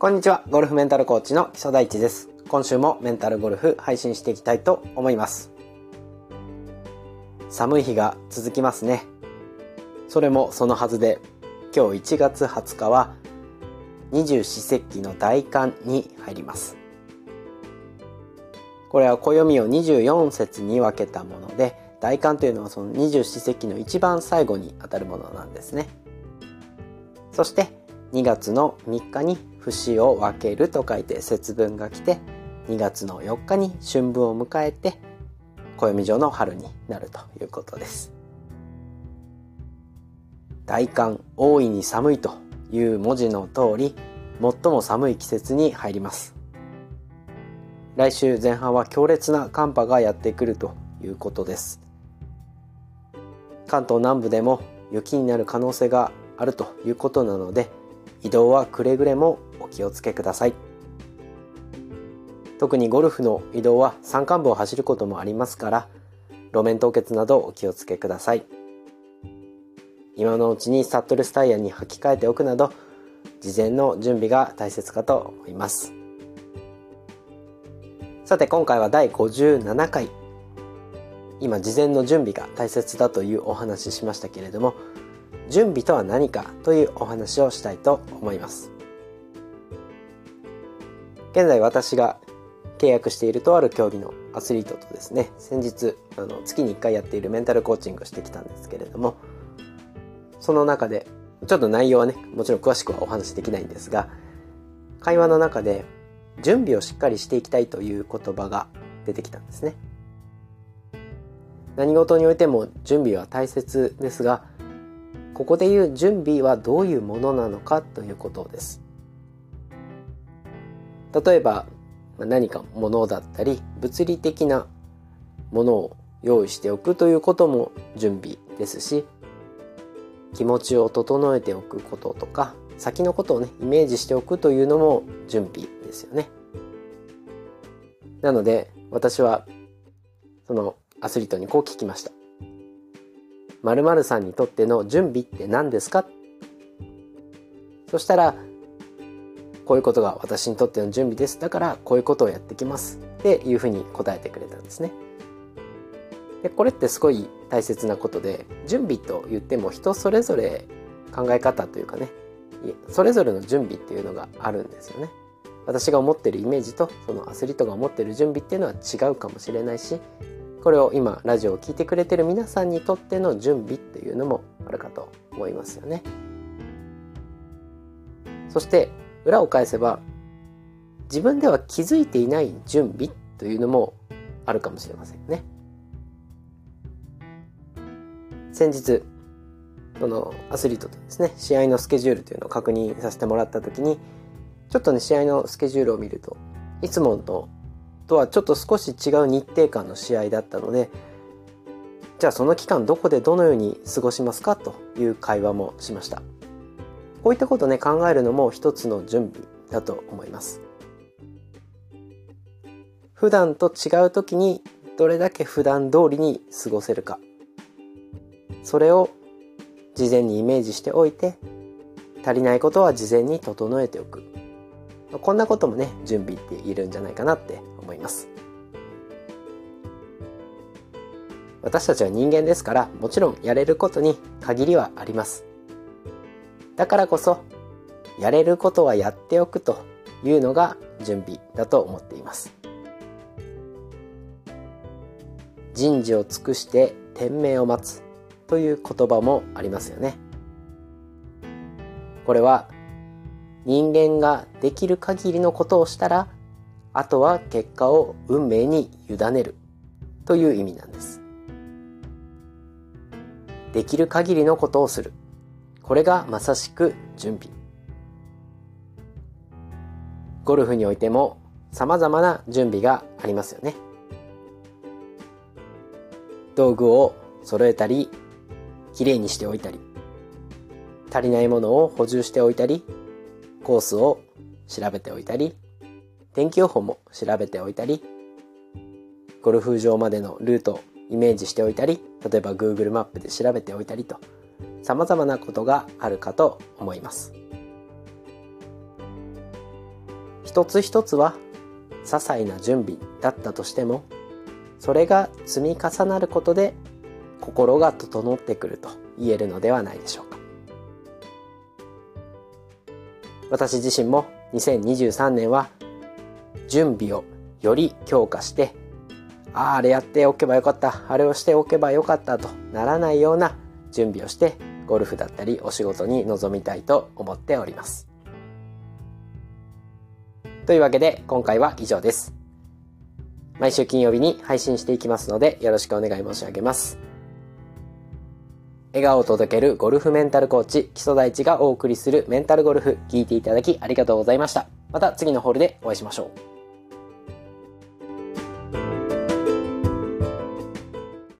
こんにちは、ゴルフメンタルコーチの木曽大地です。今週もメンタルゴルフ配信していきたいと思います。寒い日が続きますね。それもそのはずで、今日1月20日は二十四節気の大寒に入ります。これは暦を24節に分けたもので、大寒というのはその二十四節気の一番最後にあたるものなんですね。そして2月の3日に節を分けると書いて節分が来て2月の4日に春分を迎えて暦上の春になるということです。大寒大いに寒いという文字の通り最も寒い季節に入ります。来週前半は強烈な寒波がやってくるということです。関東南部でも雪になる可能性があるということなので移動はくれぐれもお気をつけください。特にゴルフの移動は山間部を走ることもありますから路面凍結などお気をつけください。今のうちにサッドレスタイヤに履き替えておくなど事前の準備が大切かと思います。さて今回は第57回。今事前の準備が大切だというお話ししましたけれども準備とは何かというお話をしたいと思います。現在私が契約しているとある競技のアスリートとですね先日あの月に1回やっているメンタルコーチングをしてきたんですけれどもその中でちょっと内容はねもちろん詳しくはお話しできないんですが会話の中で準備をしっかりしていきたいという言葉が出てきたんですね。何事においても準備は大切ですがここでいう準備はどういうものなのかということです。例えば何か物だったり物理的なものを用意しておくということも準備ですし気持ちを整えておくこととか先のことをねイメージしておくというのも準備ですよね。なので私はそのアスリートにこう聞きました。〇〇さんにとっての準備って何ですか？そしたらこういうことが私にとっての準備です。だからこういうことをやってきます。っていうふうに答えてくれたんですね。でこれってすごい大切なことで準備と言っても人それぞれ考え方というかねそれぞれの準備っていうのがあるんですよね。私が思ってるイメージとそのアスリートが思ってる準備っていうのは違うかもしれないしこれを今ラジオを聴いてくれてる皆さんにとっての準備っていうのもあるかと思いますよね。そして裏を返せば自分では気づいていない準備というのもあるかもしれませんね。先日そのアスリートとですね試合のスケジュールというのを確認させてもらった時にちょっとね試合のスケジュールを見るといつものとはちょっと少し違う日程感の試合だったのでじゃあその期間どこでどのように過ごしますかという会話もしました。こういったことね考えるのも一つの準備だと思います。普段と違う時にどれだけ普段通りに過ごせるか。それを事前にイメージしておいて足りないことは事前に整えておく。こんなこともね準備っているんじゃないかなって思います。私たちは人間ですからもちろんやれることに限りはあります。だからこそやれることはやっておくというのが準備だと思っています。人事を尽くして天命を待つという言葉もありますよね。これは人間ができる限りのことをしたらあとは結果を運命に委ねる。という意味なんです。できる限りのことをする。これがまさしく準備。ゴルフにおいても様々な準備がありますよね。道具を揃えたりきれいにしておいたり足りないものを補充しておいたりコースを調べておいたり天気予報も調べておいたりゴルフ場までのルートをイメージしておいたり例えば Google マップで調べておいたりと様々なことがあるかと思います。一つ一つは些細な準備だったとしてもそれが積み重なることで心が整ってくると言えるのではないでしょうか。私自身も2023年は準備をより強化してあああれやっておけばよかった。あれをしておけばよかったとならないような準備をしてゴルフだったりお仕事に臨みたいと思っております。というわけで今回は以上です。毎週金曜日に配信していきますのでよろしくお願い申し上げます。笑顔を届けるゴルフメンタルコーチ基礎大地がお送りするメンタルゴルフ聞いていただきありがとうございました。また次のホールでお会いしましょう。